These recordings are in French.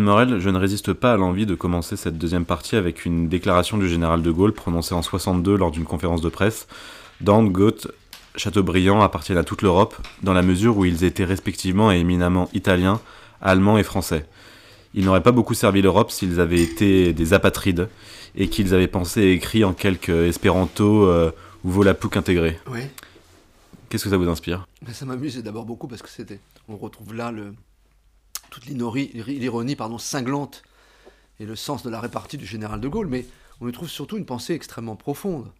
Morel, je ne résiste pas à l'envie de commencer cette deuxième partie avec une déclaration du général de Gaulle prononcée en 62 lors d'une conférence de presse. Dante, Goethe, Chateaubriand appartiennent à toute l'Europe, dans la mesure où ils étaient respectivement et éminemment italiens, allemands et français. Ils n'auraient pas beaucoup servi l'Europe s'ils avaient été des apatrides et qu'ils avaient pensé et écrit en quelques espéranto euh, ou volapouk intégrés. Oui. Qu'est-ce que ça vous inspire? Ben, ça m'amuse d'abord beaucoup parce que c'était, on retrouve là le, toute l'ironie pardon, cinglante et le sens de la répartie du général de Gaulle, mais on y trouve surtout une pensée extrêmement profonde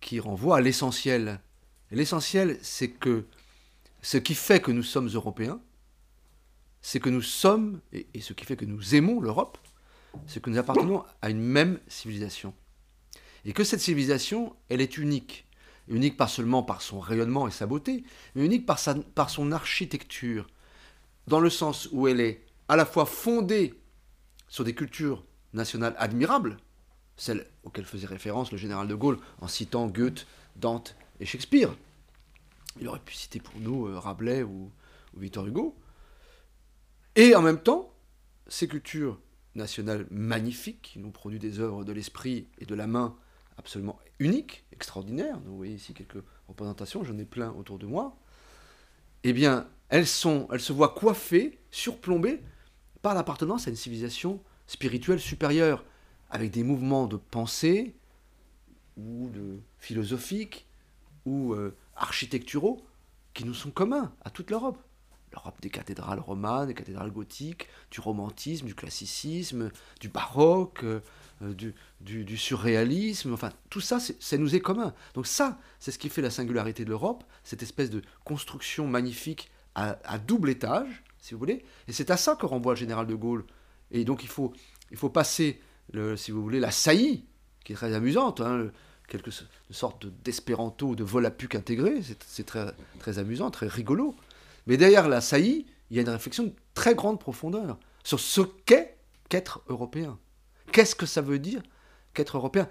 qui renvoie à l'essentiel. L'essentiel, c'est que ce qui fait que nous sommes européens, c'est que nous sommes, et, ce qui fait que nous aimons l'Europe, c'est que nous appartenons à une même civilisation. Et que cette civilisation, elle est unique. Unique pas seulement par son rayonnement et sa beauté, mais unique par son architecture, dans le sens où elle est à la fois fondée sur des cultures nationales admirables, celles auxquelles faisait référence le général de Gaulle en citant Goethe, Dante et Shakespeare. Il aurait pu citer pour nous euh, Rabelais ou, Victor Hugo. Et en même temps, ces cultures nationales magnifiques qui nous produisent des œuvres de l'esprit et de la main absolument uniques, extraordinaires. Vous voyez ici quelques représentations, j'en ai plein autour de moi. Eh bien, elles, sont, elles se voient coiffées, surplombées par l'appartenance à une civilisation spirituelle supérieure, avec des mouvements de pensée ou de philosophiques ou euh, architecturaux qui nous sont communs à toute l'Europe. L'Europe des cathédrales romanes, des cathédrales gothiques, du romantisme, du classicisme, du baroque, euh, du, surréalisme, enfin tout ça, ça nous est commun. Donc ça, c'est ce qui fait la singularité de l'Europe, cette espèce de construction magnifique à, double étage, si vous voulez. Et c'est à ça que renvoie le général de Gaulle. Et donc il faut, il faut passer, si vous voulez, la saillie, qui est très amusante, hein, quelque so- sorte de- d'espéranto de volapuc intégré, c'est très, très amusant, très rigolo. Mais derrière la saillie, il y a une réflexion de très grande profondeur sur ce qu'est qu'être européen. Qu'est-ce que ça veut dire qu'être européen?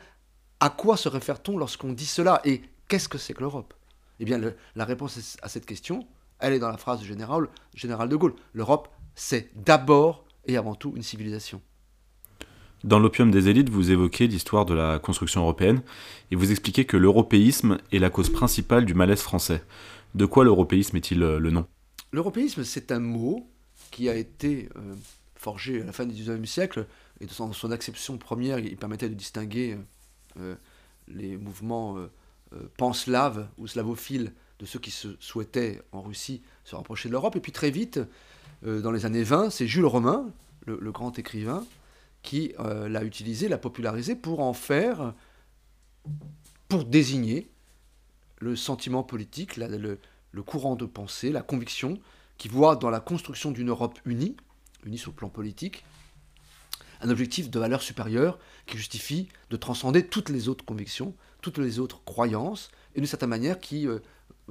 À quoi se réfère-t-on lorsqu'on dit cela? Et qu'est-ce que c'est que l'Europe? Eh bien, la réponse à cette question, elle est dans la phrase du général, de Gaulle. L'Europe, c'est d'abord et avant tout une civilisation. Dans l'opium des élites, vous évoquez l'histoire de la construction européenne et vous expliquez que l'européisme est la cause principale du malaise français. De quoi l'européisme est-il euh, le nom? L'européisme, c'est un mot qui a été euh, forgé à la fin du XIXe siècle, et dans son, acception première, il permettait de distinguer euh, les mouvements euh, panslaves ou slavophiles de ceux qui se souhaitaient en Russie se rapprocher de l'Europe. Et puis très vite, euh, dans les années 20, c'est Jules Romain, le, grand écrivain, qui euh, l'a utilisé, l'a popularisé pour en faire, pour désigner le sentiment politique, le courant de pensée, la conviction, qui voit dans la construction d'une Europe unie, unie sur le plan politique, un objectif de valeur supérieure qui justifie de transcender toutes les autres convictions, toutes les autres croyances, et d'une certaine manière qui euh,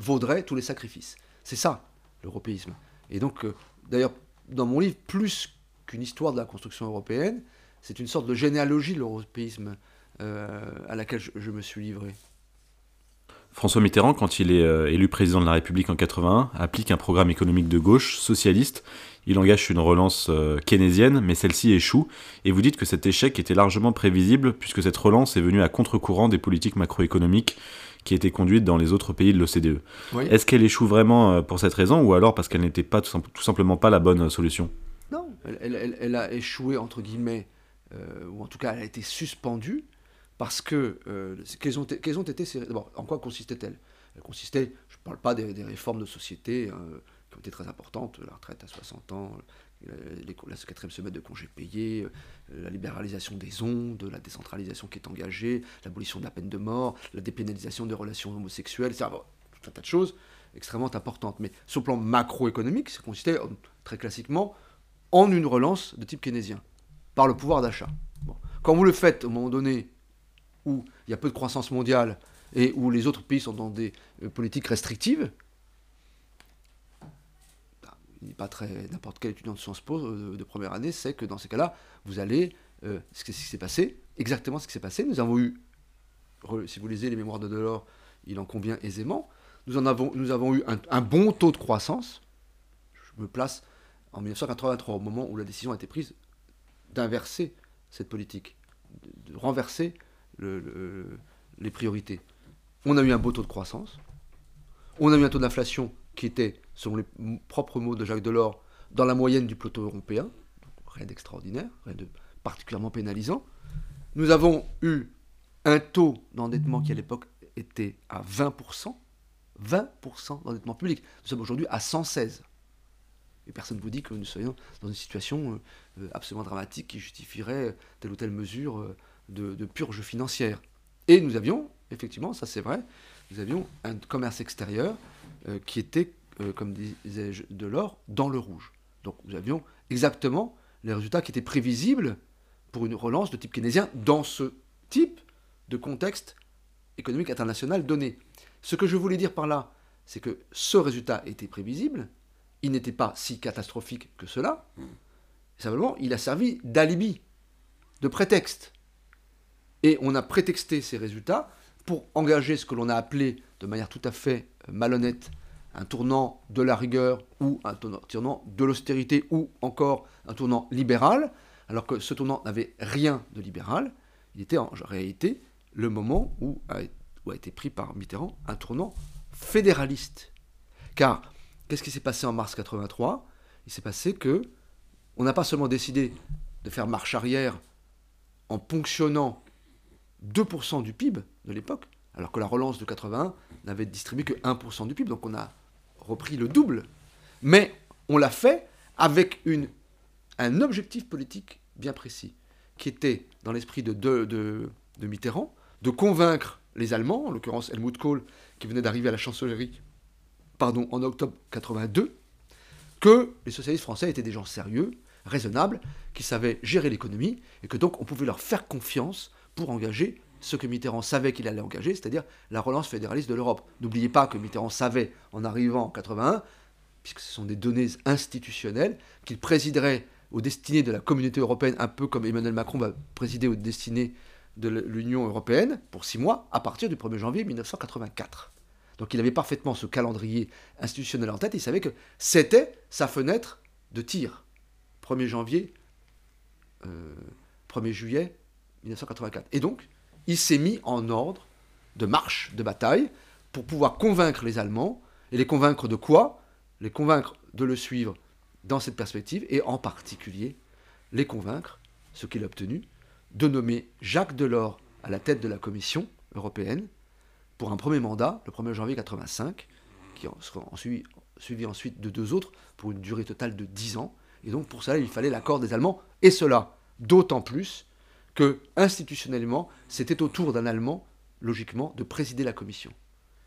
vaudrait tous les sacrifices. C'est ça, l'européisme. Et donc, euh, d'ailleurs, dans mon livre, plus qu'une histoire de la construction européenne, c'est une sorte de généalogie de l'européisme euh, à laquelle je- me suis livré. François Mitterrand, quand il est euh, élu président de la République en 81, applique un programme économique de gauche, socialiste. Il engage une relance keynésienne, mais celle-ci échoue. Et vous dites que cet échec était largement prévisible, puisque cette relance est venue à contre-courant des politiques macroéconomiques qui étaient conduites dans les autres pays de l'OCDE. Oui. Est-ce qu'elle échoue vraiment euh, pour cette raison, ou alors parce qu'elle n'était pas tout, simple- tout simplement pas la bonne euh, solution? Non, elle, elle- elle- elle a échoué, entre guillemets, euh, ou en tout cas, elle a été suspendue, parce que, euh, quelles, ont, quelles ont été ces... D'abord, en quoi consistait-elle? Elle consistait, je ne parle pas des, des réformes de société hein, qui ont été très importantes, la retraite à 60 ans, les, la quatrième semaine de congés payés, euh, la libéralisation des ondes, la décentralisation qui est engagée, l'abolition de la peine de mort, la dépénalisation des relations homosexuelles, etc. Bon, tout un tas de choses extrêmement importantes. Mais sur le plan macroéconomique, ça consistait euh, très classiquement en une relance de type keynésien, par le pouvoir d'achat. Quand vous le faites au moment donné où il y a peu de croissance mondiale et où les autres pays sont dans des euh, politiques restrictives, n'est pas très n'importe quel étudiant de Sciences Po euh, de première année sait que dans ces cas-là, vous allez, euh, ce qui s'est passé, exactement ce qui s'est passé. Nous avons eu, si vous lisez les mémoires de Delors, il en convient aisément. Nous avons, eu un bon taux de croissance. Je me place en 1983, au moment où la décision a été prise d'inverser cette politique, de, renverser les priorités. On a eu un beau taux de croissance, on a eu un taux d'inflation qui était, selon les propres mots de Jacques Delors, dans la moyenne du plateau européen, rien d'extraordinaire, rien de particulièrement pénalisant. Nous avons eu un taux d'endettement qui à l'époque était à 20%, 20% d'endettement public. Nous sommes aujourd'hui à 116. Et personne ne vous dit que nous soyons dans une situation euh, absolument dramatique qui justifierait telle ou telle mesure euh, de, purge financière. Et nous avions, effectivement, ça c'est vrai, nous avions un commerce extérieur euh, qui était, comme disais-je, de l'or dans le rouge. Donc nous avions exactement les résultats qui étaient prévisibles pour une relance de type keynésien dans ce type de contexte économique international donné. Ce que je voulais dire par là, c'est que ce résultat était prévisible, il n'était pas si catastrophique que cela, simplement il a servi d'alibi, de prétexte. Et on a prétexté ces résultats pour engager ce que l'on a appelé de manière tout à fait malhonnête un tournant de la rigueur ou un tournant de l'austérité ou encore un tournant libéral, alors que ce tournant n'avait rien de libéral, il était en réalité le moment où a, été pris par Mitterrand un tournant fédéraliste. Car qu'est-ce qui s'est passé en mars 83 Il s'est passé que on n'a pas seulement décidé de faire marche arrière en ponctionnant 2% du PIB de l'époque, alors que la relance de 81 n'avait distribué que 1% du PIB, donc on a repris le double. Mais on l'a fait avec un objectif politique bien précis, qui était dans l'esprit de, de, de, Mitterrand, de convaincre les Allemands, en l'occurrence Helmut Kohl, qui venait d'arriver à la chancellerie pardon, en octobre 82, que les socialistes français étaient des gens sérieux, raisonnables, qui savaient gérer l'économie, et que donc on pouvait leur faire confiance pour engager ce que Mitterrand savait qu'il allait engager, c'est-à-dire la relance fédéraliste de l'Europe. N'oubliez pas que Mitterrand savait, en arrivant en 81, puisque ce sont des données institutionnelles, qu'il présiderait aux destinées de la communauté européenne, un peu comme Emmanuel Macron va présider aux destinées de l'Union européenne pour six mois, à partir du 1er janvier 1984. Donc il avait parfaitement ce calendrier institutionnel en tête, il savait que c'était sa fenêtre de tir. 1er janvier, 1er euh, juillet 1984. Et donc, il s'est mis en ordre de marche, de bataille, pour pouvoir convaincre les Allemands. Et les convaincre de quoi? Les convaincre de le suivre dans cette perspective, et en particulier les convaincre, ce qu'il a obtenu, de nommer Jacques Delors à la tête de la Commission européenne pour un premier mandat, le 1er janvier 85, qui sera suivi, ensuite de deux autres pour une durée totale de 10 ans. Et donc pour ça, il fallait l'accord des Allemands, et cela d'autant plus institutionnellement, c'était au tour d'un Allemand, logiquement, de présider la commission.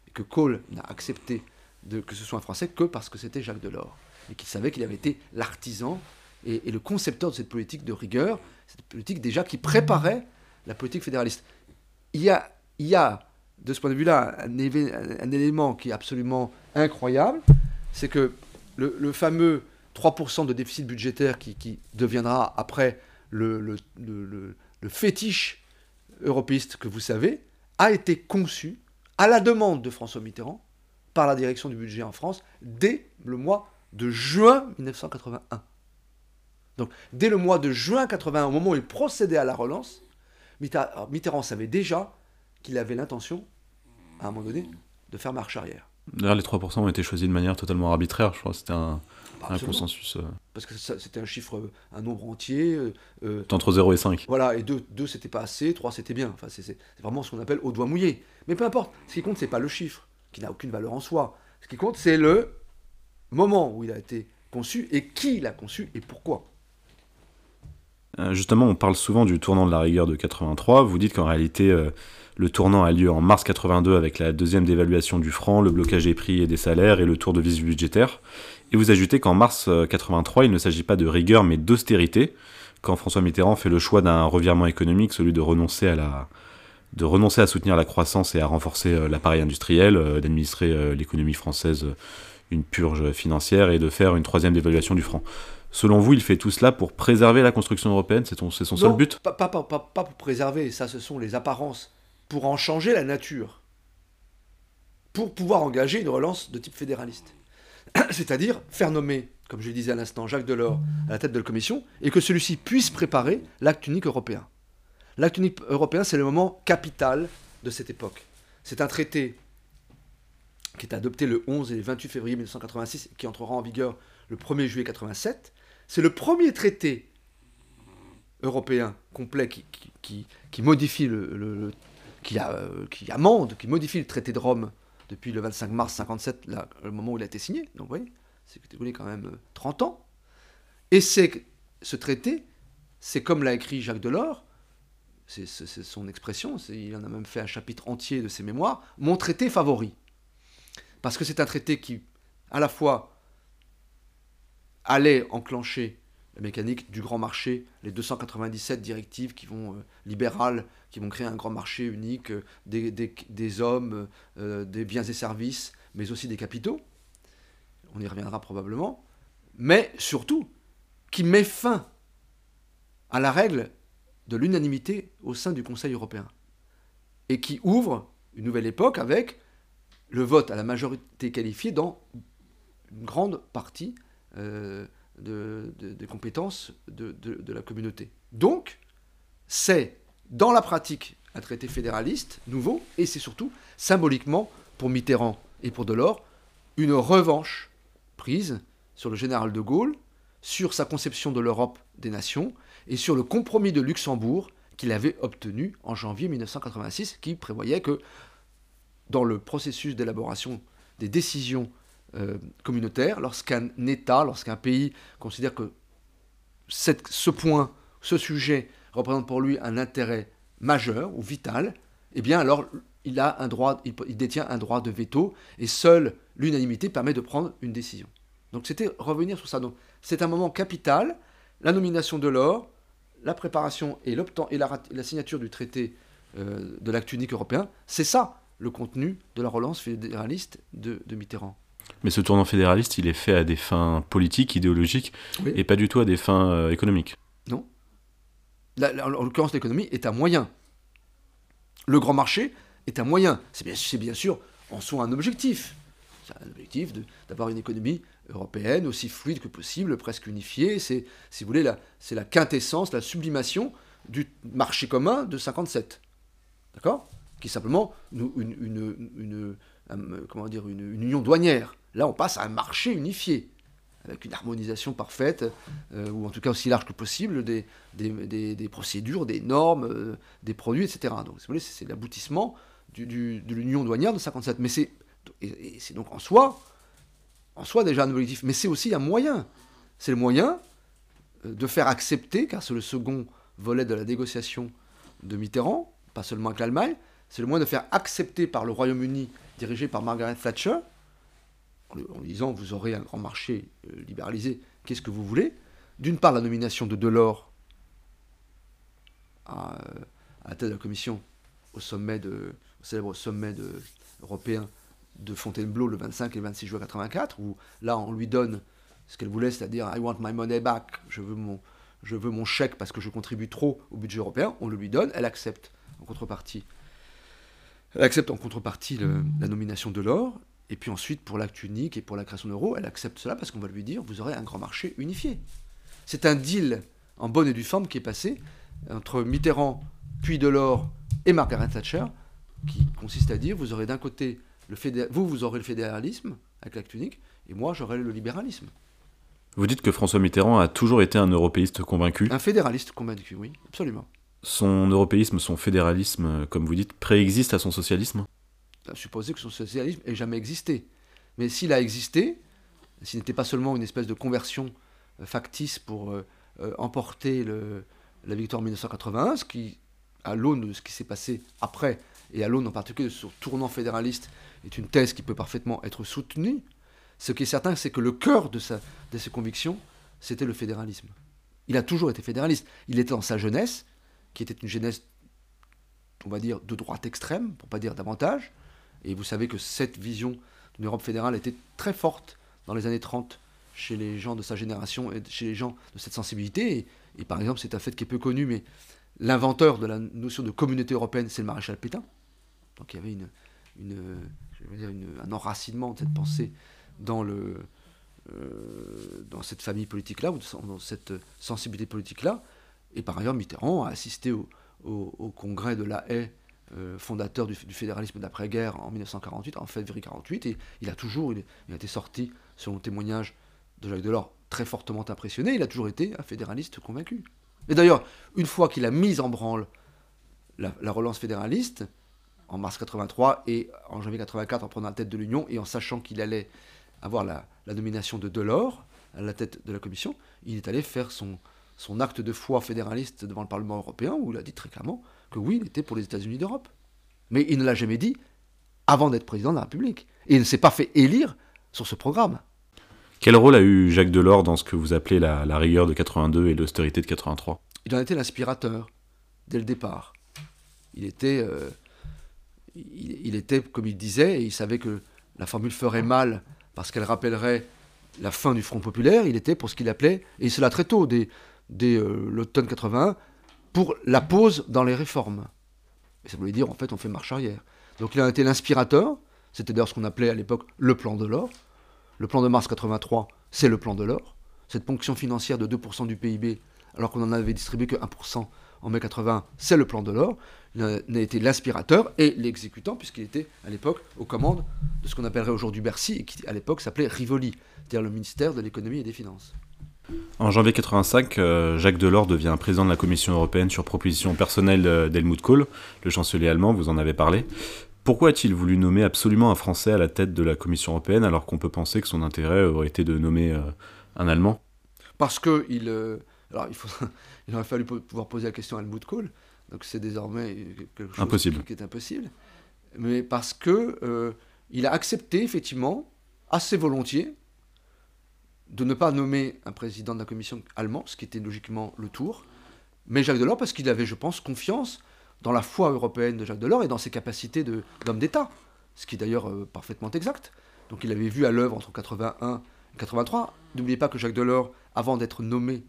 Et que Kohl n'a accepté de, que ce soit un Français que parce que c'était Jacques Delors. Et qu'il savait qu'il avait été l'artisan et, le concepteur de cette politique de rigueur, cette politique déjà qui préparait la politique fédéraliste. Il y a, il y a de ce point de vue-là, un, élément qui est absolument incroyable, c'est que le, fameux 3% de déficit budgétaire qui, deviendra après le fétiche européiste que vous savez, a été conçu à la demande de François Mitterrand par la direction du budget en France dès le mois de juin 1981. Donc dès le mois de juin 1981, au moment où il procédait à la relance, Mitterrand savait déjà qu'il avait l'intention, à un moment donné, de faire marche arrière. D'ailleurs, les 3% ont été choisis de manière totalement arbitraire, je crois. C'était un, un consensus. Euh. Parce que c'était un chiffre, un nombre entier. Euh, euh Entre 0 et 5. Voilà, et 2, 2 c'était pas assez, 3 c'était bien. Enfin, c'est vraiment ce qu'on appelle au doigt mouillé. Mais peu importe, ce qui compte, c'est pas le chiffre, qui n'a aucune valeur en soi. Ce qui compte, c'est le moment où il a été conçu et qui l'a conçu et pourquoi. Euh, justement, on parle souvent du tournant de la rigueur de 83. Vous dites qu'en réalité, le tournant a lieu en mars 82 avec la deuxième dévaluation du franc, le blocage des prix et des salaires et le tour de vis budgétaire. Et vous ajoutez qu'en mars 83, euh, il ne s'agit pas de rigueur mais d'austérité, quand François Mitterrand fait le choix d'un revirement économique, celui de renoncer à la de renoncer à soutenir la croissance et à renforcer euh, l'appareil industriel, euh, d'administrer l'économie française une purge financière et de faire une troisième dévaluation du franc. Selon vous, il fait tout cela pour préserver la construction européenne C'est son, seul but pas, pas, pas, pas, pour préserver, ça ce sont les apparences. Pour en changer la nature. Pour pouvoir engager une relance de type fédéraliste. c'est-à-dire faire nommer comme je le disais à l'instant, Jacques Delors à la tête de la Commission, et que celui-ci puisse préparer l'acte unique européen. L'acte unique européen, c'est le moment capital de cette époque. C'est un traité qui est adopté le 11 et le 28 février 1986, qui entrera en vigueur le 1er juillet 87. C'est le premier traité européen complet qui, modifie le traité de Rome depuis le 25 mars 57, le moment où il a été signé. Donc vous voyez, c'est quand même 30 euh, ans. Et c'est ce traité, c'est comme l'a écrit Jacques Delors, c'est son expression, il en a même fait un chapitre entier de ses mémoires, mon traité favori. Parce que c'est un traité qui, à la fois, allait enclencher la mécanique du grand marché, les 297 directives qui vont euh, libérales, qui vont créer un grand marché unique euh, des, hommes, euh, des biens et services, mais aussi des capitaux. On y reviendra probablement. Mais surtout, qui met fin à la règle de l'unanimité au sein du Conseil européen. Et qui ouvre une nouvelle époque avec le vote à la majorité qualifiée dans une grande partie des compétences de, la communauté. Donc, c'est dans la pratique un traité fédéraliste nouveau, et c'est surtout symboliquement, pour Mitterrand et pour Delors, une revanche prise sur le général de Gaulle, sur sa conception de l'Europe des nations, et sur le compromis de Luxembourg qu'il avait obtenu en janvier 1986, qui prévoyait que dans le processus d'élaboration des décisions euh, communautaire, lorsqu'un État, lorsqu'un pays considère que ce point, ce sujet représente pour lui un intérêt majeur ou vital, eh bien alors il, a un droit, il, détient un droit de veto et seule l'unanimité permet de prendre une décision. Donc c'était revenir sur ça. Donc c'est un moment capital, la nomination de l'or, la préparation et, et la, signature du traité euh, de l'acte unique européen, c'est ça le contenu de la relance fédéraliste de Mitterrand. Mais ce tournant fédéraliste, il est fait à des fins politiques, idéologiques, et pas du tout à des fins euh, économiques. Non. en l'occurrence, l'économie est un moyen. Le grand marché est un moyen. C'est bien, bien, sûr en soi un objectif. C'est un objectif d'avoir une économie européenne aussi fluide que possible, presque unifiée. C'est, si vous voulez, c'est la quintessence, la sublimation du marché commun de 57. D'accord? Qui est simplement une, une, comment dire, une union douanière. Là, on passe à un marché unifié, avec une harmonisation parfaite, euh, ou en tout cas aussi large que possible, des, procédures, des normes, euh, des produits, etc. Donc, c'est l'aboutissement de l'union douanière de 57. Mais c'est c'est donc en soi, en soi déjà un objectif, mais c'est aussi un moyen. C'est le moyen euh, de faire accepter, car c'est le second volet de la négociation de Mitterrand, pas seulement avec l'Allemagne, c'est le moyen de faire accepter par le Royaume-Uni, dirigé par Margaret Thatcher, en disant vous aurez un grand marché euh, libéralisé, qu'est-ce que vous voulez? D'une part, la nomination de Delors à, la tête de la commission au sommet de, célèbre sommet européen de Fontainebleau le 25 et le 26 juin 84, où là on lui donne ce qu'elle voulait, c'est-à-dire I want my money back, je veux mon, je chèque parce que je contribue trop au budget européen, on le lui donne, elle accepte en contrepartie. Elle accepte en contrepartie la nomination de l'or, et puis ensuite, pour l'acte unique et pour la création d'euros, elle accepte cela parce qu'on va lui dire, vous aurez un grand marché unifié. C'est un deal en bonne et due forme qui est passé entre Mitterrand, puis Delors et Margaret Thatcher, qui consiste à dire, vous aurez d'un côté, le vous, vous aurez le fédéralisme avec l'acte unique, et moi, j'aurai le libéralisme. Vous dites que François Mitterrand a toujours été un européiste convaincu Un fédéraliste convaincu, oui, absolument. Son européisme, son fédéralisme, comme vous dites, préexiste à son socialisme? À supposer que son socialisme ait jamais existé. Mais s'il a existé, s'il n'était pas seulement une espèce de conversion euh, factice pour euh, euh, emporter la victoire en 1981, ce qui, à l'aune de ce qui s'est passé après, et à l'aune en particulier de ce tournant fédéraliste, est une thèse qui peut parfaitement être soutenue, ce qui est certain, c'est que le cœur de, ses convictions, c'était le fédéralisme. Il a toujours été fédéraliste. Il était dans sa jeunesse, qui était une jeunesse, on va dire, de droite extrême, pour pas dire davantage, et vous savez que cette vision d'une Europe fédérale était très forte dans les années 30 chez les gens de sa génération et chez les gens de cette sensibilité. Et, par exemple, c'est un fait qui est peu connu, mais l'inventeur de la notion de communauté européenne, c'est le maréchal Pétain. Donc il y avait un enracinement de cette pensée dans, euh, cette famille politique-là, ou dans cette sensibilité politique-là. Et par ailleurs, Mitterrand a assisté au, congrès de la haie, euh, fondateur du, fédéralisme d'après-guerre en 1948, en février 48, et il a toujours, été sorti, selon le témoignage de Jacques Delors, très fortement impressionné, il a toujours été un fédéraliste convaincu. Et d'ailleurs, une fois qu'il a mis en branle la, la relance fédéraliste, en mars 83 et en janvier 84 en prenant la tête de l'Union et en sachant qu'il allait avoir la, nomination de Delors à la tête de la Commission, il est allé faire son, son acte de foi fédéraliste devant le Parlement européen où il a dit très clairement que oui, il était pour les États-Unis d'Europe. Mais il ne l'a jamais dit avant d'être président de la République. Et il ne s'est pas fait élire sur ce programme. Quel rôle a eu Jacques Delors dans ce que vous appelez la, rigueur de 82 et l'austérité de 83 Il en était l'inspirateur dès le départ. Il était, euh, il, était, comme il disait, et il savait que la formule ferait mal parce qu'elle rappellerait la fin du Front populaire, il était pour ce qu'il appelait, et cela très tôt, dès, euh, l'automne 81, pour la pause dans les réformes. Et ça voulait dire, en fait, on fait marche arrière. Donc il a été l'inspirateur, c'était d'ailleurs ce qu'on appelait à l'époque le plan de l'or. Le plan de mars 83, c'est le plan de l'or. Cette ponction financière de 2% du PIB, alors qu'on n'en avait distribué que 1% en mai 80, c'est le plan de l'or. Il a été l'inspirateur et l'exécutant, puisqu'il était à l'époque aux commandes de ce qu'on appellerait aujourd'hui Bercy, et qui à l'époque s'appelait Rivoli, c'est-à-dire le ministère de l'économie et des finances. En janvier 85, euh, Jacques Delors devient président de la Commission européenne sur proposition personnelle euh, d'Helmut Kohl, le chancelier allemand, vous en avez parlé. Pourquoi a-t-il voulu nommer absolument un Français à la tête de la Commission européenne alors qu'on peut penser que son intérêt aurait été de nommer euh, un Allemand? Parce que il, alors il, faut, il aurait fallu pouvoir poser la question à Helmut Kohl, donc c'est désormais quelque chose impossible. qui est impossible. Mais parce que il a accepté effectivement assez volontiers de ne pas nommer un président de la commission allemand, ce qui était logiquement le tour, mais Jacques Delors parce qu'il avait, je pense, confiance dans la foi européenne de Jacques Delors et dans ses capacités d'homme d'État, ce qui est d'ailleurs euh, parfaitement exact. Donc il avait vu à l'œuvre entre 81 et 83. N'oubliez pas que Jacques Delors, avant d'être nommé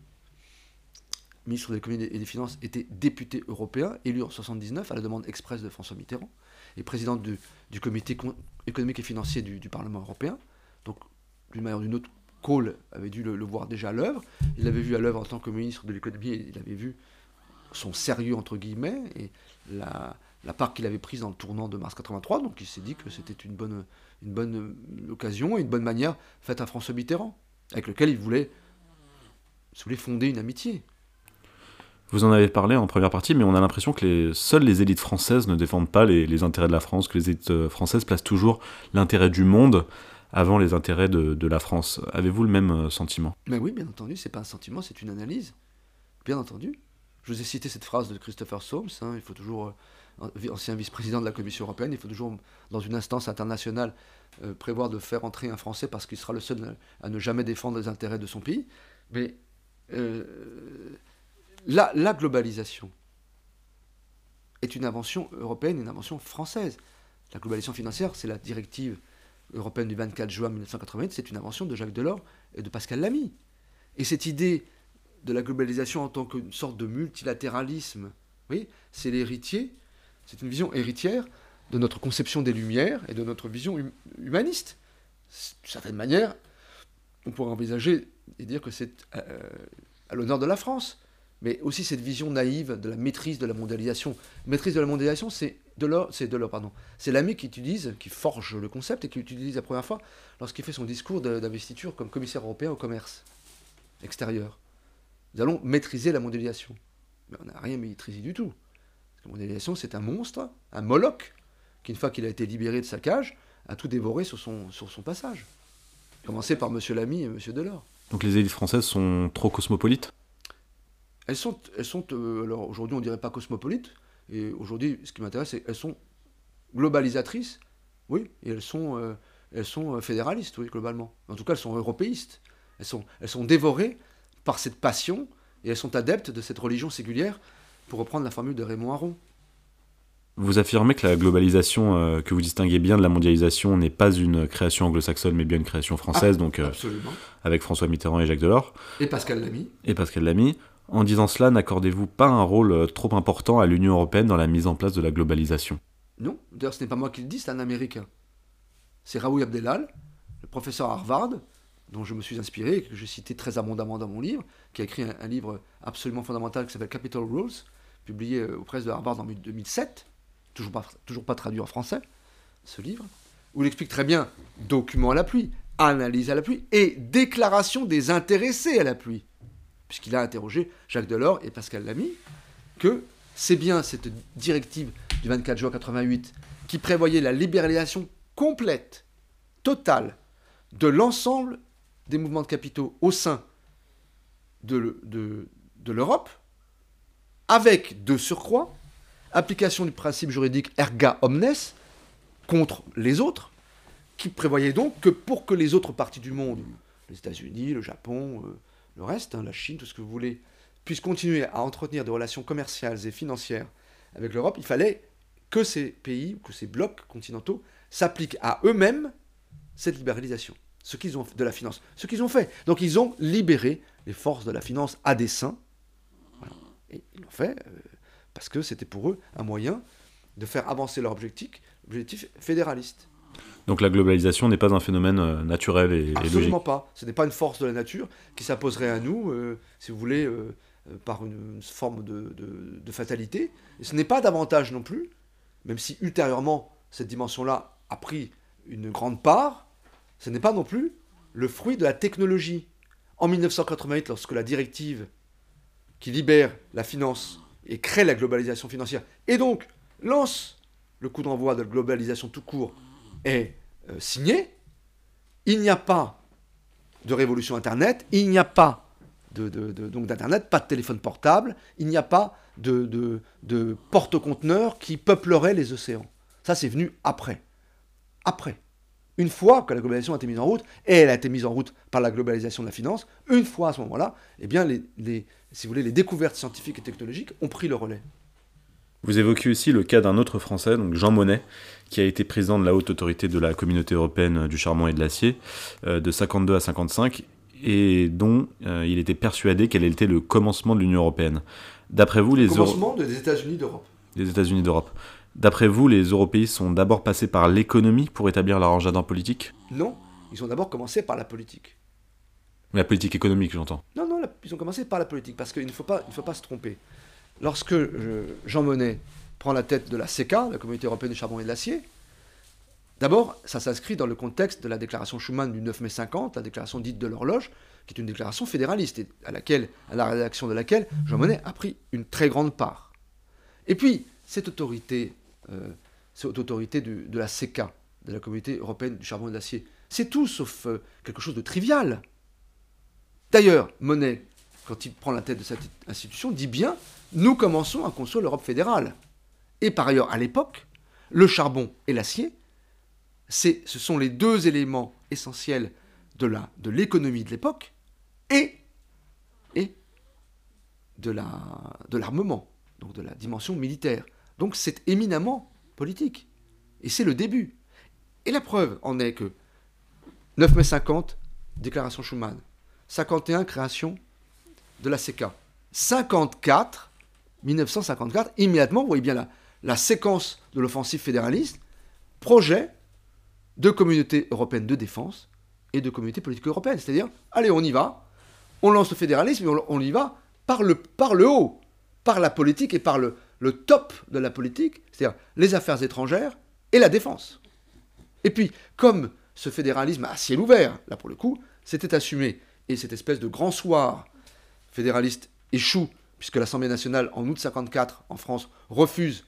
ministre de l'économie et des finances, était député européen, élu en 79 à la demande expresse de François Mitterrand, et président du, comité économique et financier du, du Parlement européen. Donc, d'une manière ou d'une autre, Kohl avait dû le, voir déjà à l'œuvre. Il l'avait vu à l'œuvre en tant que ministre de l'économie, il avait vu son sérieux, entre guillemets, et la, part qu'il avait prise dans le tournant de mars 83. Donc il s'est dit que c'était une bonne, une bonne occasion et une bonne manière faite à François Mitterrand, avec lequel il voulait, voulait fonder une amitié. Vous en avez parlé en première partie, mais on a l'impression que les, seules les élites françaises ne défendent pas les, les, intérêts de la France, que les élites euh, françaises placent toujours l'intérêt du monde avant les intérêts de, la France. Avez-vous le même euh, sentiment? Mais oui, bien entendu, c'est pas un sentiment, c'est une analyse. Bien entendu. Je vous ai cité cette phrase de Christopher Soames, hein, il faut toujours, euh, ancien vice-président de la Commission européenne, il faut toujours, dans une instance internationale, euh, prévoir de faire entrer un Français parce qu'il sera le seul à ne jamais défendre les intérêts de son pays. Mais la, la globalisation est une invention européenne, une invention française. La globalisation financière, c'est la directive européenne du 24 juin 1988, c'est une invention de Jacques Delors et de Pascal Lamy. Et cette idée de la globalisation en tant qu'une sorte de multilatéralisme, oui, c'est l'héritier, c'est une vision héritière de notre conception des Lumières et de notre vision hum, humaniste. D'une certaine manière, on pourrait envisager et dire que c'est euh, à l'honneur de la France, mais aussi cette vision naïve de la maîtrise de la mondialisation. Maîtrise de la mondialisation, c'est Delors, c'est Delors, pardon. C'est l'ami qui utilise, qui forge le concept et qui utilise la première fois lorsqu'il fait son discours d'investiture comme commissaire européen au commerce extérieur. Nous allons maîtriser la mondialisation. Mais on n'a rien maîtrisé du tout. La mondialisation, c'est un monstre, un Moloch, qui, une fois qu'il a été libéré de sa cage, a tout dévoré sur son, sur son passage. Commencé par M. Lamy et M. Delors. Donc les élites françaises sont trop cosmopolites? Elles sont, elles sont euh, alors aujourd'hui on dirait pas cosmopolites, et aujourd'hui, ce qui m'intéresse, c'est qu'elles sont globalisatrices, oui, et elles sont, euh, elles sont euh, fédéralistes, oui, globalement. En tout cas, elles sont européistes. Elles sont, elles sont dévorées par cette passion, et elles sont adeptes de cette religion singulière, pour reprendre la formule de Raymond Aron. Vous affirmez que la globalisation, euh, que vous distinguez bien de la mondialisation, n'est pas une création anglo-saxonne, mais bien une création française, ah, donc avec François Mitterrand et Jacques Delors. Et Pascal Lamy. Et Pascal Lamy. En disant cela, n'accordez-vous pas un rôle euh, trop important à l'Union européenne dans la mise en place de la globalisation? Non, d'ailleurs ce n'est pas moi qui le dis, c'est un Américain. C'est Raoul Abdelal, le professeur Harvard, dont je me suis inspiré, et que je citais très abondamment dans mon livre, qui a écrit un, livre absolument fondamental qui s'appelle Capital Rules, publié euh, aux presses de Harvard en 2007, toujours pas, toujours pas traduit en français, ce livre, où il explique très bien document à l'appui, analyse à l'appui et déclaration des intéressés à l'appui, puisqu'il a interrogé Jacques Delors et Pascal Lamy, que c'est bien cette directive du 24 juin 88 qui prévoyait la libéralisation complète, totale, de l'ensemble des mouvements de capitaux au sein de, l'Europe, avec de surcroît application du principe juridique erga omnes contre les autres, qui prévoyait donc que pour que les autres parties du monde, les États-Unis, le Japon, euh, le reste, hein, la Chine, tout ce que vous voulez, puissent continuer à entretenir des relations commerciales et financières avec l'Europe, il fallait que ces pays, que ces blocs continentaux s'appliquent à eux-mêmes cette libéralisation, ce qu'ils ont de la finance, ce qu'ils ont fait. Donc ils ont libéré les forces de la finance à dessein, et ils l'ont fait euh, parce que c'était pour eux un moyen de faire avancer leur objectif, objectif fédéraliste. Donc la globalisation n'est pas un phénomène euh, naturel et, Absolument pas. Ce n'est pas une force de la nature qui s'imposerait à nous, euh, si vous voulez, euh, par une, forme de, de, fatalité. Et ce n'est pas davantage non plus, même si ultérieurement cette dimension-là a pris une grande part, ce n'est pas non plus le fruit de la technologie. En 1988, lorsque la directive qui libère la finance et crée la globalisation financière, et donc lance le coup d'envoi de la globalisation tout court est euh, signé, il n'y a pas de révolution Internet, il n'y a pas donc d'Internet, pas de téléphone portable, il n'y a pas de, porte-conteneurs qui peupleraient les océans. Ça, c'est venu après. Après. Une fois que la globalisation a été mise en route, et elle a été mise en route par la globalisation de la finance, une fois à ce moment-là, eh bien, si vous voulez, les découvertes scientifiques et technologiques ont pris le relais. Vous évoquez aussi le cas d'un autre Français, donc Jean Monnet, qui a été président de la haute autorité de la communauté européenne du charbon et de l'acier euh, de 52 à 55 et dont euh, il était persuadé qu'elle était le commencement de l'Union européenne. D'après vous, les commencement des États-Unis d'Europe. Des États-Unis d'Europe. D'après vous, les Européistes sont d'abord passés par l'économie pour établir leur agenda politique? Non, ils ont d'abord commencé par la politique. La politique économique, j'entends. Non, non, ils ont commencé par la politique, parce qu'il ne faut pas, il faut pas se tromper lorsque euh, Jean Monnet prend la tête de la CECA, la Communauté européenne du charbon et de l'acier, d'abord, ça s'inscrit dans le contexte de la déclaration Schuman du 9 mai 50, la déclaration dite de l'horloge, qui est une déclaration fédéraliste, à, laquelle, à la rédaction de laquelle Jean Monnet a pris une très grande part. Et puis, cette autorité, euh, cette autorité de la CECA, de la Communauté européenne du charbon et de l'acier, c'est tout sauf euh, quelque chose de trivial. D'ailleurs, Monnet, quand il prend la tête de cette institution, dit bien nous commençons à construire l'Europe fédérale. Et par ailleurs, à l'époque, le charbon et l'acier, ce sont les deux éléments essentiels de l'économie de l'époque et, de l'armement, donc de la dimension militaire. Donc c'est éminemment politique. Et c'est le début. Et la preuve en est que 9 mai 50, déclaration Schuman. 51, création de la CECA. 54, 1954, immédiatement, vous voyez bien la, séquence de l'offensive fédéraliste, projet de communauté européenne de défense et de communauté politique européenne. C'est-à-dire, allez, on y va, on lance le fédéralisme, mais on, y va par le, haut, par la politique et par le, le top de la politique, c'est-à-dire les affaires étrangères et la défense. Et puis, comme ce fédéralisme à ciel ouvert, là pour le coup, c'était assumé, et cette espèce de grand soir fédéraliste échoue puisque l'Assemblée nationale, en août 54, en France, refuse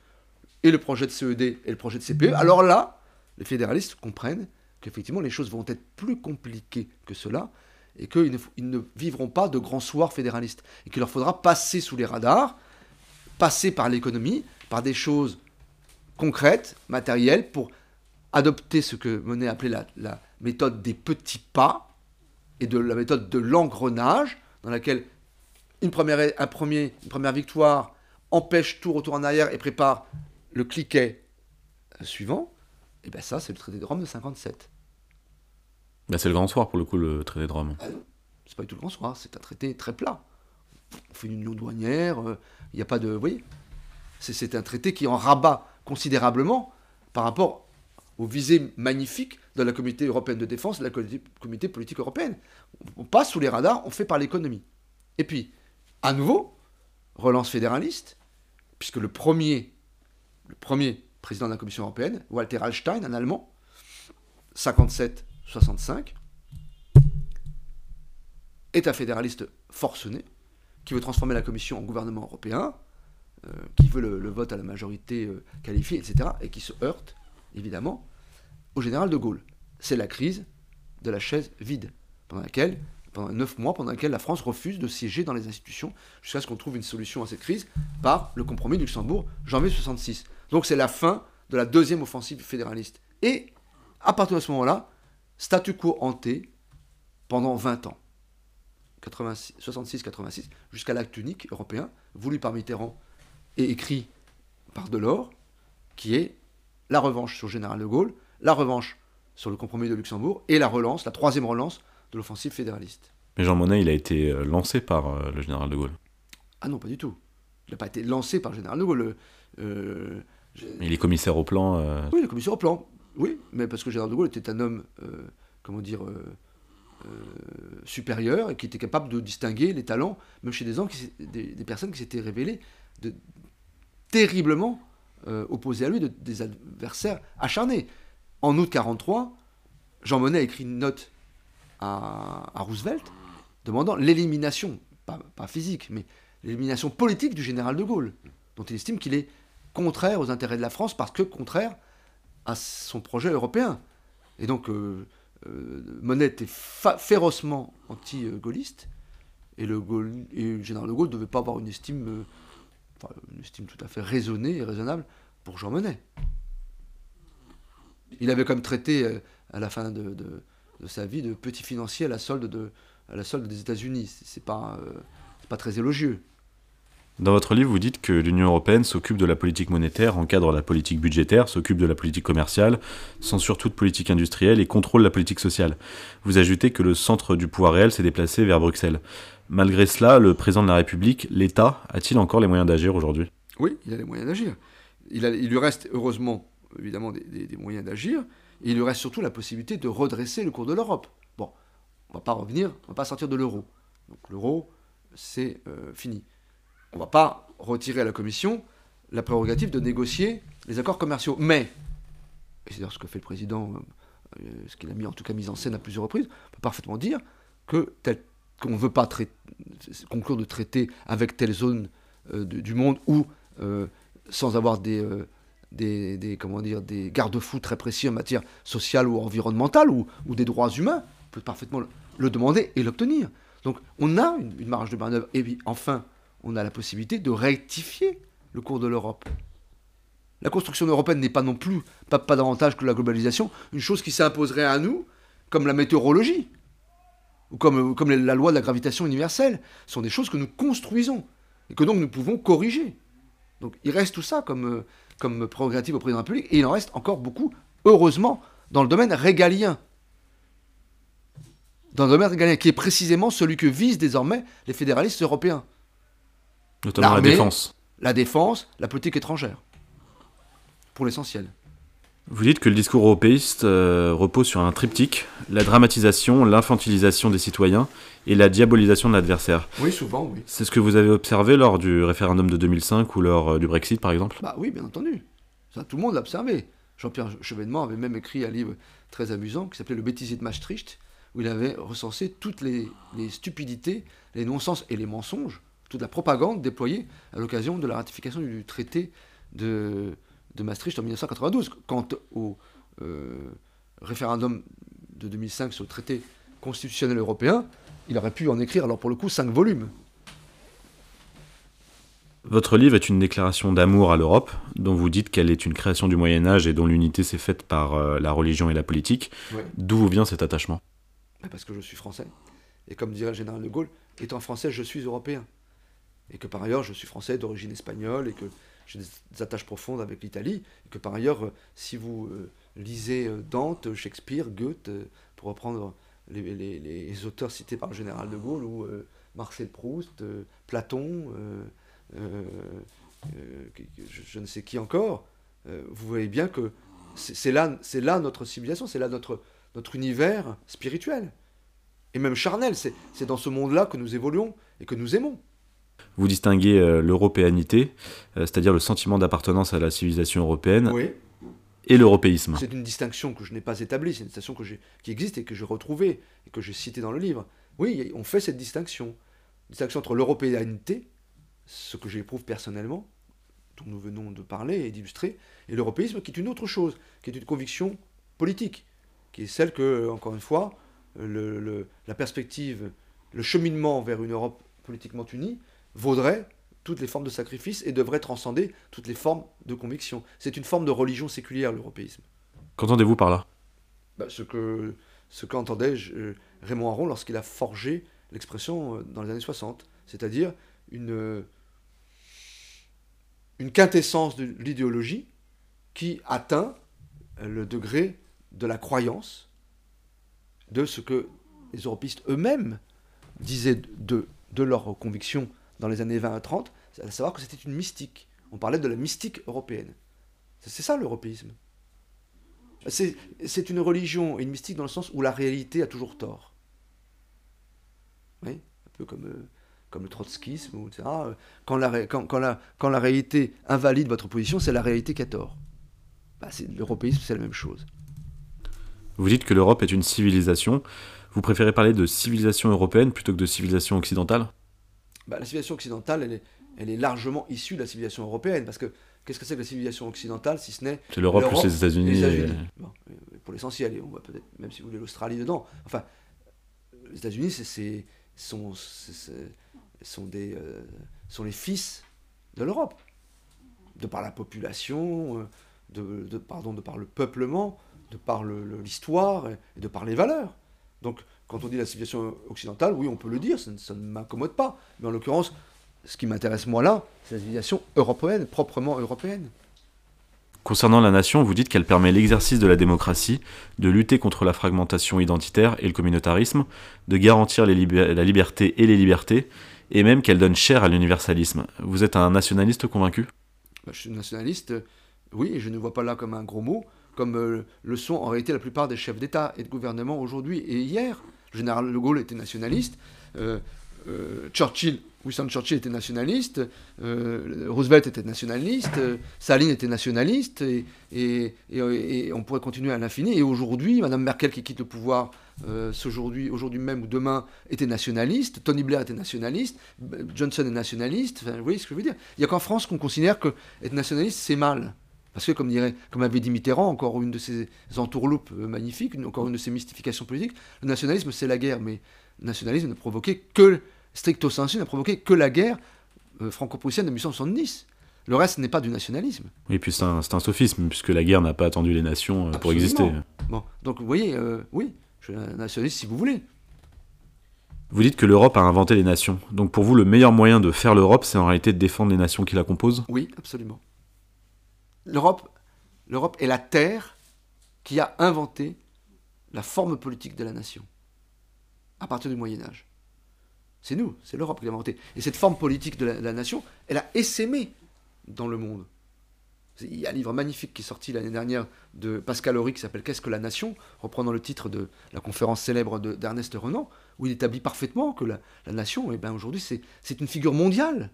et le projet de CED et le projet de CPE, alors là, les fédéralistes comprennent qu'effectivement, les choses vont être plus compliquées que cela, et qu'ils ne, ils ne vivront pas de grands soirs fédéralistes, et qu'il leur faudra passer sous les radars, passer par l'économie, par des choses concrètes, matérielles, pour adopter ce que Monet appelait la, la méthode des petits pas, et de la méthode de l'engrenage, dans laquelle une première, un premier, une première victoire empêche tout retour en arrière et prépare le cliquet euh, suivant, et bien ça, c'est le traité de Rome de 57. Ben c'est le grand soir pour le coup, le traité de Rome. Ah c'est pas du tout le grand soir, c'est un traité très plat. On fait une union douanière, euh, il n'y a pas de. Vous voyez C'est un traité qui en rabat considérablement par rapport aux visées magnifiques de la communauté européenne de défense, de la communauté politique européenne. On passe sous les radars, on fait par l'économie. Et puis, à nouveau, relance fédéraliste, puisque le premier, président de la Commission européenne, Walter Hallstein, un Allemand, 57-65, est un fédéraliste forcené, qui veut transformer la Commission en gouvernement européen, euh, qui veut le, vote à la majorité euh, qualifiée, etc., et qui se heurte, évidemment, au général de Gaulle. C'est la crise de la chaise vide, pendant laquelle, pendant neuf mois, pendant laquelle la France refuse de siéger dans les institutions, jusqu'à ce qu'on trouve une solution à cette crise par le compromis de Luxembourg, janvier 66. Donc c'est la fin de la deuxième offensive fédéraliste. Et à partir de ce moment-là, statu quo hanté pendant 20 ans. 66-86, jusqu'à l'acte unique européen, voulu par Mitterrand et écrit par Delors, qui est la revanche sur le général de Gaulle, la revanche sur le compromis de Luxembourg et la relance, la troisième relance de l'offensive fédéraliste. Mais Jean Monnet, il a été euh, lancé par euh, le général de Gaulle. Ah non, pas du tout. Il n'a pas été lancé par le général de Gaulle. Euh, il est commissaire au plan. Oui, il est commissaire au plan. Oui, mais parce que le général de Gaulle était un homme, comment dire, supérieur et qui était capable de distinguer les talents, même chez des, gens qui, des, des personnes qui s'étaient révélées de, terriblement opposées à lui, de, des adversaires acharnés. En août 43, Jean Monnet a écrit une note à, Roosevelt demandant l'élimination, pas, physique, mais l'élimination politique du général de Gaulle, dont il estime qu'il est contraire aux intérêts de la France parce que contraire à son projet européen. Et donc, euh, euh, Monnet était férocement anti-gaulliste, et le, général de Gaulle ne devait pas avoir une estime, euh, une estime tout à fait raisonnée et raisonnable pour Jean Monnet. Il avait comme traité à la fin de sa vie de petit financier à la solde, de, à la solde des États-Unis. C'est pas, euh, pas très élogieux. Dans votre livre, vous dites que l'Union européenne s'occupe de la politique monétaire, encadre la politique budgétaire, s'occupe de la politique commerciale, censure toute politique industrielle et contrôle la politique sociale. Vous ajoutez que le centre du pouvoir réel s'est déplacé vers Bruxelles. Malgré cela, le président de la République, l'État, a-t-il encore les moyens d'agir aujourd'hui? Oui, il a les moyens d'agir. Il, il, lui reste heureusement évidemment des moyens d'agir, il lui reste surtout la possibilité de redresser le cours de l'Europe. Bon, on va pas revenir, on va pas sortir de l'euro. Donc l'euro, c'est euh, fini. On va pas retirer à la Commission la prérogative de négocier les accords commerciaux. Mais, et c'est ce que fait le président, euh, euh, ce qu'il a mis en tout cas mis en scène à plusieurs reprises, on peut parfaitement dire que qu'on ne veut pas conclure de traiter avec telle zone du monde ou sans avoir des des, comment dire, des garde-fous très précis en matière sociale ou environnementale ou, des droits humains, on peut parfaitement le, demander et l'obtenir. Donc on a une, marge de manœuvre. Et puis enfin, on a la possibilité de rectifier le cours de l'Europe. La construction européenne n'est pas non plus, pas, pas davantage que la globalisation, une chose qui s'imposerait à nous, comme la météorologie, ou comme, comme la loi de la gravitation universelle. Ce sont des choses que nous construisons, et que donc nous pouvons corriger. Donc il reste tout ça comme, euh, comme prérogative au président de la République, et il en reste encore beaucoup, heureusement, dans le domaine régalien. Dans le domaine régalien, qui est précisément celui que visent désormais les fédéralistes européens. Notamment la défense. La défense, la politique étrangère. Pour l'essentiel. Vous dites que le discours européiste euh, repose sur un triptyque, la dramatisation, l'infantilisation des citoyens et la diabolisation de l'adversaire. Oui, souvent, oui. C'est ce que vous avez observé lors du référendum de 2005 ou lors euh, du Brexit, par exemple? Bah oui, bien entendu. Ça, tout le monde l'a observé. Jean-Pierre Chevènement avait même écrit un livre très amusant qui s'appelait Le bêtisier de Maastricht, où il avait recensé toutes les, les stupidités, les non-sens et les mensonges, toute la propagande déployée à l'occasion de la ratification du traité de de Maastricht en 1992. Quant au euh, référendum de 2005 sur le traité constitutionnel européen, il aurait pu en écrire, alors pour le coup, cinq volumes. Votre livre est une déclaration d'amour à l'Europe, dont vous dites qu'elle est une création du Moyen Âge et dont l'unité s'est faite par euh, la religion et la politique. D'où vient cet attachement? Parce que je suis français. Et comme dirait le général de Gaulle, étant français, je suis européen. Et que par ailleurs, je suis français d'origine espagnole et que j'ai des attaches profondes avec l'Italie, et que par ailleurs, euh, si vous euh, lisez Dante, Shakespeare, Goethe, pour reprendre les, auteurs cités par le général de Gaulle, ou Marcel Proust, Platon, je, ne sais qui encore, vous voyez bien que c'est là, là notre civilisation, c'est là notre, notre univers spirituel. Et même charnel, c'est dans ce monde-là que nous évoluons et que nous aimons. Vous distinguez euh, l'européanité, euh, c'est-à-dire le sentiment d'appartenance à la civilisation européenne, oui. Et l'européisme. C'est une distinction que je n'ai pas établie, c'est une distinction qui existe et que j'ai retrouvée et que j'ai citée dans le livre. Oui, on fait cette distinction. Distinction entre l'européanité, ce que j'éprouve personnellement, dont nous venons de parler et d'illustrer, et l'européisme qui est une autre chose, qui est une conviction politique, qui est celle que, encore une fois, la perspective, le cheminement vers une Europe politiquement unie vaudrait toutes les formes de sacrifice et devrait transcender toutes les formes de conviction. C'est une forme de religion séculière, l'européisme. Qu'entendez-vous par là? Bah, Ce que ce qu'entendait euh, Raymond Aron lorsqu'il a forgé l'expression euh, dans les années 60, c'est-à-dire une, une quintessence de l'idéologie qui atteint le degré de la croyance de ce que les européistes eux-mêmes disaient de, de leurs convictions dans les années 20 à 30, à savoir que c'était une mystique. On parlait de la mystique européenne. C'est ça l'européisme. C'est une religion et une mystique dans le sens où la réalité a toujours tort. Oui, un peu comme, euh, comme le trotskisme, etc. Quand la, quand, quand, la, quand la réalité invalide votre position, c'est la réalité qui a tort. Bah, l'européisme, c'est la même chose. Vous dites que l'Europe est une civilisation. Vous préférez parler de civilisation européenne plutôt que de civilisation occidentale? Bah, La civilisation occidentale, elle est, elle est largement issue de la civilisation européenne. Parce que qu'est-ce que c'est que la civilisation occidentale si ce n'est. C'est l'Europe plus les États-Unis. pour l'essentiel, on va peut-être, même si vous voulez l'Australie dedans. Enfin, les États-Unis, c'est, sont, sont, des, euh, sont les fils de l'Europe. De par la population, euh, de, de, pardon, de par le peuplement, de par l'histoire et de par les valeurs. Donc, quand on dit la civilisation occidentale, oui, on peut le dire, ça, ne m'accommode pas. Mais en l'occurrence, ce qui m'intéresse moi là, c'est la civilisation européenne, proprement européenne. Concernant la nation, vous dites qu'elle permet l'exercice de la démocratie, de lutter contre la fragmentation identitaire et le communautarisme, de garantir les la liberté et les libertés, et même qu'elle donne chair à l'universalisme. Vous êtes un nationaliste convaincu? Bah, Je suis nationaliste, oui, et je ne vois pas là comme un gros mot comme euh, le sont en réalité la plupart des chefs d'État et de gouvernement aujourd'hui et hier. Le général de Gaulle était nationaliste, euh, euh, Churchill, Winston Churchill était nationaliste, Roosevelt était nationaliste, Saline était nationaliste, et, on pourrait continuer à l'infini. Et aujourd'hui, Madame Merkel qui quitte le pouvoir aujourd'hui, aujourd'hui même ou demain était nationaliste, Tony Blair était nationaliste, Johnson est nationaliste. vous voyez ce que je veux dire Il n'y a qu'en France qu'on considère que être nationaliste c'est mal. Parce que, comme, dirait, comme avait dit Mitterrand, encore une de ces entourloupes euh, magnifiques, encore une de ces mystifications politiques, le nationalisme, c'est la guerre. Mais le nationalisme n'a provoqué que, stricto sensu, n'a provoqué que la guerre euh, franco-prussienne de 1870. Le reste n'est pas du nationalisme. Oui, puis c'est un, sophisme, puisque la guerre n'a pas attendu les nations euh, pour exister. Bon, donc vous voyez, oui, je suis un nationaliste si vous voulez. Vous dites que l'Europe a inventé les nations. Donc pour vous, le meilleur moyen de faire l'Europe, c'est en réalité de défendre les nations qui la composent? Oui, absolument. L'Europe, l'Europe est la terre qui a inventé la forme politique de la nation, à partir du Moyen Âge. C'est nous, c'est l'Europe qui l'a inventé. Et cette forme politique de la, nation, elle a essaimé dans le monde. Il y a un livre magnifique qui est sorti l'année dernière de Pascal Horry qui s'appelle Qu'est-ce que la nation reprenant le titre de la conférence célèbre d'Ernest Renan, où il établit parfaitement que la, nation, eh ben aujourd'hui, c'est une figure mondiale.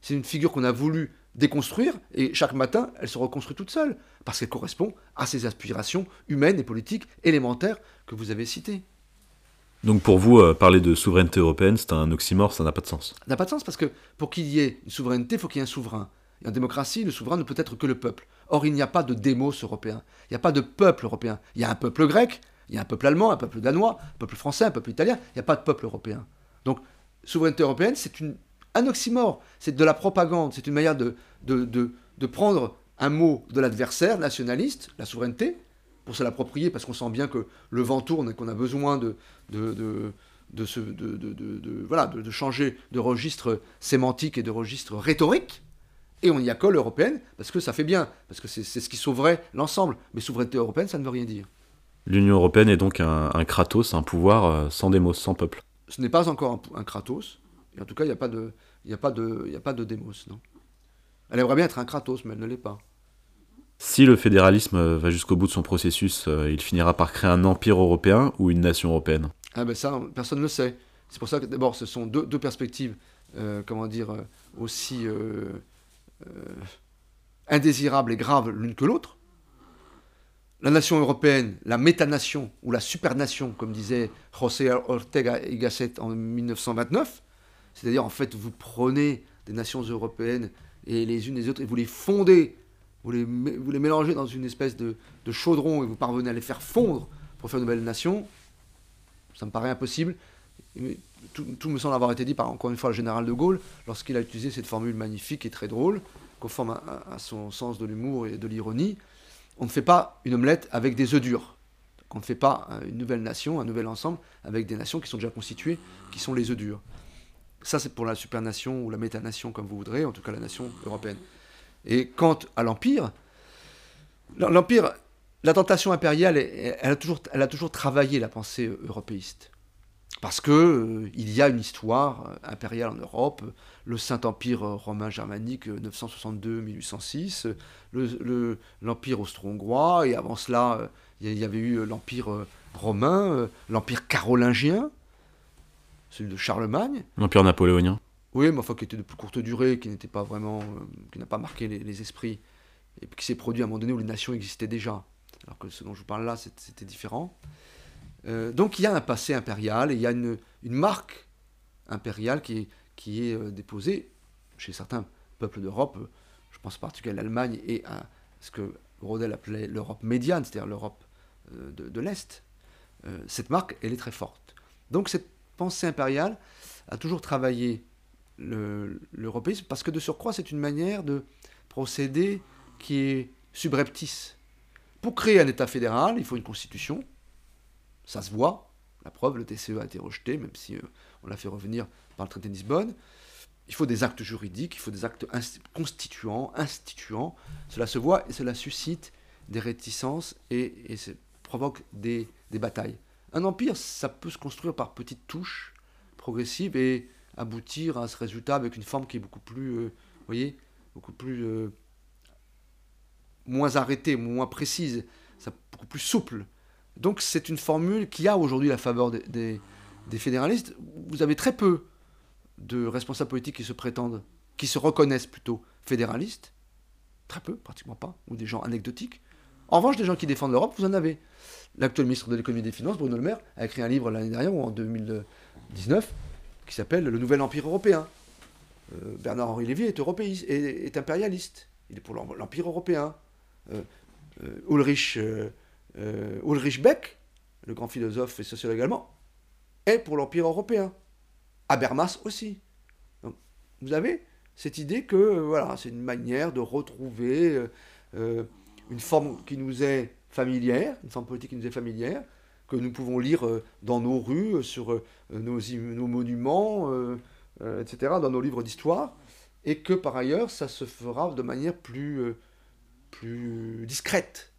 C'est une figure qu'on a voulu déconstruire, et chaque matin, elle se reconstruit toute seule, parce qu'elle correspond à ces aspirations humaines et politiques élémentaires que vous avez citées. Donc pour vous, euh, parler de souveraineté européenne, c'est un oxymore, ça n'a pas de sens. Ça n'a pas de sens parce que pour qu'il y ait une souveraineté, il faut qu'il y ait un souverain. Et en démocratie, le souverain ne peut être que le peuple. Or, il n'y a pas de démos européen. Il n'y a pas de peuple européen. Il y a un peuple grec, il y a un peuple allemand, un peuple danois, un peuple français, un peuple italien. Il n'y a pas de peuple européen. Donc, souveraineté européenne, c'est un oxymore, c'est de la propagande, c'est une manière de, de, prendre un mot de l'adversaire nationaliste, la souveraineté, pour se l'approprier, parce qu'on sent bien que le vent tourne et qu'on a besoin de, de, de, de, voilà, de, changer de registre sémantique et de registre rhétorique. Et on y accole l'européenne, parce que ça fait bien, parce que c'est ce qui sauverait l'ensemble. Mais souveraineté européenne, ça ne veut rien dire. L'Union européenne est donc un, Kratos, un pouvoir euh, sans démos, sans peuple. Ce n'est pas encore un Kratos, en tout cas, il n'y a pas de, il a pas de, il a pas de démos, non. Elle aimerait bien être un Kratos, mais elle ne l'est pas. Si le fédéralisme va jusqu'au bout de son processus, il finira par créer un empire européen ou une nation européenne? Ah ben Ça, personne ne le sait. C'est pour ça que d'abord, ce sont deux, perspectives, comment dire, aussi indésirables et graves l'une que l'autre la nation européenne, la métanation ou la supernation, comme disait José Ortega y Gasset en 1929, c'est-à-dire en fait vous prenez des nations européennes et les unes les autres et vous les fondez, vous les, mélangez dans une espèce de, chaudron et vous parvenez à les faire fondre pour faire une nouvelle nation, ça me paraît impossible. tout, me semble avoir été dit par encore une fois le général de Gaulle lorsqu'il a utilisé cette formule magnifique et très drôle, conforme à son sens de l'humour et de l'ironie on ne fait pas une omelette avec des œufs durs. On ne fait pas une nouvelle nation, un nouvel ensemble avec des nations qui sont déjà constituées, qui sont les œufs durs. Ça, c'est pour la supernation ou la métanation, comme vous voudrez, en tout cas la nation européenne. Et quant à l'Empire, l'Empire, la tentation impériale, elle a, toujours, elle a toujours travaillé la pensée européiste. Parce que euh, y a une histoire euh, impériale en Europe, le Saint-Empire romain germanique 962-1806, euh, l'Empire austro-hongrois, et avant cela, il y avait eu l'Empire romain, l'Empire carolingien, celui de Charlemagne. L'Empire napoléonien. Oui, mais enfin qui était de plus courte durée, qui n'était pas vraiment, qui n'a pas marqué les, esprits, et qui s'est produit à un moment donné où les nations existaient déjà. Alors que ce dont je vous parle là, c'était différent. Euh, donc il y a un passé impérial et il y a une, marque impériale qui est, euh, déposée chez certains peuples d'Europe. Je pense en particulier à l'Allemagne et à ce que Rodel appelait l'Europe médiane, c'est-à-dire l'Europe euh, de, l'Est. cette marque, elle est très forte. Donc cette pensée impériale a toujours travaillé l'européisme parce que de surcroît, c'est une manière de procéder qui est subreptice. Pour créer un État fédéral, il faut une constitution, ça se voit. La preuve, le TCE a été rejeté, même si euh, on l'a fait revenir par le traité de Lisbonne. Il faut des actes juridiques, il faut des actes constituants, instituants. Cela se voit et cela suscite des réticences et provoque des, batailles. Un empire, ça peut se construire par petites touches progressives et aboutir à ce résultat avec une forme qui est beaucoup plus, euh, voyez, beaucoup plus euh, moins arrêtée, moins précise, beaucoup plus souple. Donc c'est une formule qui a aujourd'hui la faveur des, fédéralistes. Vous avez très peu de responsables politiques qui se prétendent, qui se reconnaissent plutôt fédéralistes. Très peu, pratiquement pas, ou des gens anecdotiques. En revanche, des gens qui défendent l'Europe, vous en avez. L'actuel ministre de l'économie et des finances, Bruno Le Maire, a écrit un livre l'année dernière, ou en 2019, qui s'appelle Le Nouvel Empire européen. Euh, Bernard-Henri Lévy est, européiste, est, impérialiste. Il est pour l'Empire européen. Euh, euh, Ulrich Ulrich Beck, le grand philosophe et sociologue allemand, est pour l'Empire européen. Habermas aussi. vous avez cette idée que voilà, c'est une manière de retrouver une forme qui nous est familière, une forme politique qui nous est familière, que nous pouvons lire dans nos rues, sur nos, nos monuments, etc., dans nos livres d'histoire, et que par ailleurs, ça se fera de manière plus, plus discrète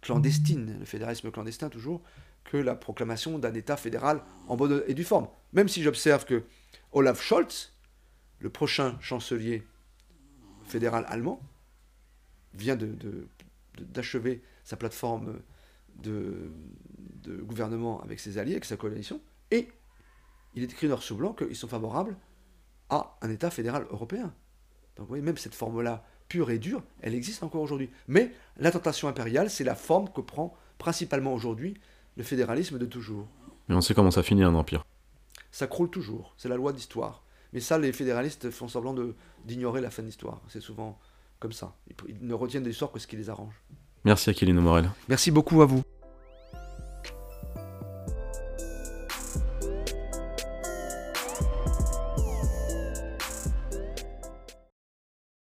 clandestine, le fédéralisme clandestin toujours, que la proclamation d'un État fédéral en bonne et due forme. Même si j'observe que Olaf Scholz, le prochain chancelier fédéral allemand, vient d'achever de, sa plateforme de, gouvernement avec ses alliés, avec sa coalition, et il est écrit noir sur blanc qu'ils sont favorables à un État fédéral européen. Donc vous voyez, même cette forme-là pure et dure, elle existe encore aujourd'hui. Mais la tentation impériale, c'est la forme que prend principalement aujourd'hui le fédéralisme de toujours. Mais on sait comment ça finit un empire. Ça croule toujours, c'est la loi d'histoire. Mais ça, les fédéralistes font semblant d'ignorer la fin de l'histoire. C'est souvent comme ça. Ils, ne retiennent de l'histoire que ce qui les arrange. Merci Aquilino Morel. Merci beaucoup à vous.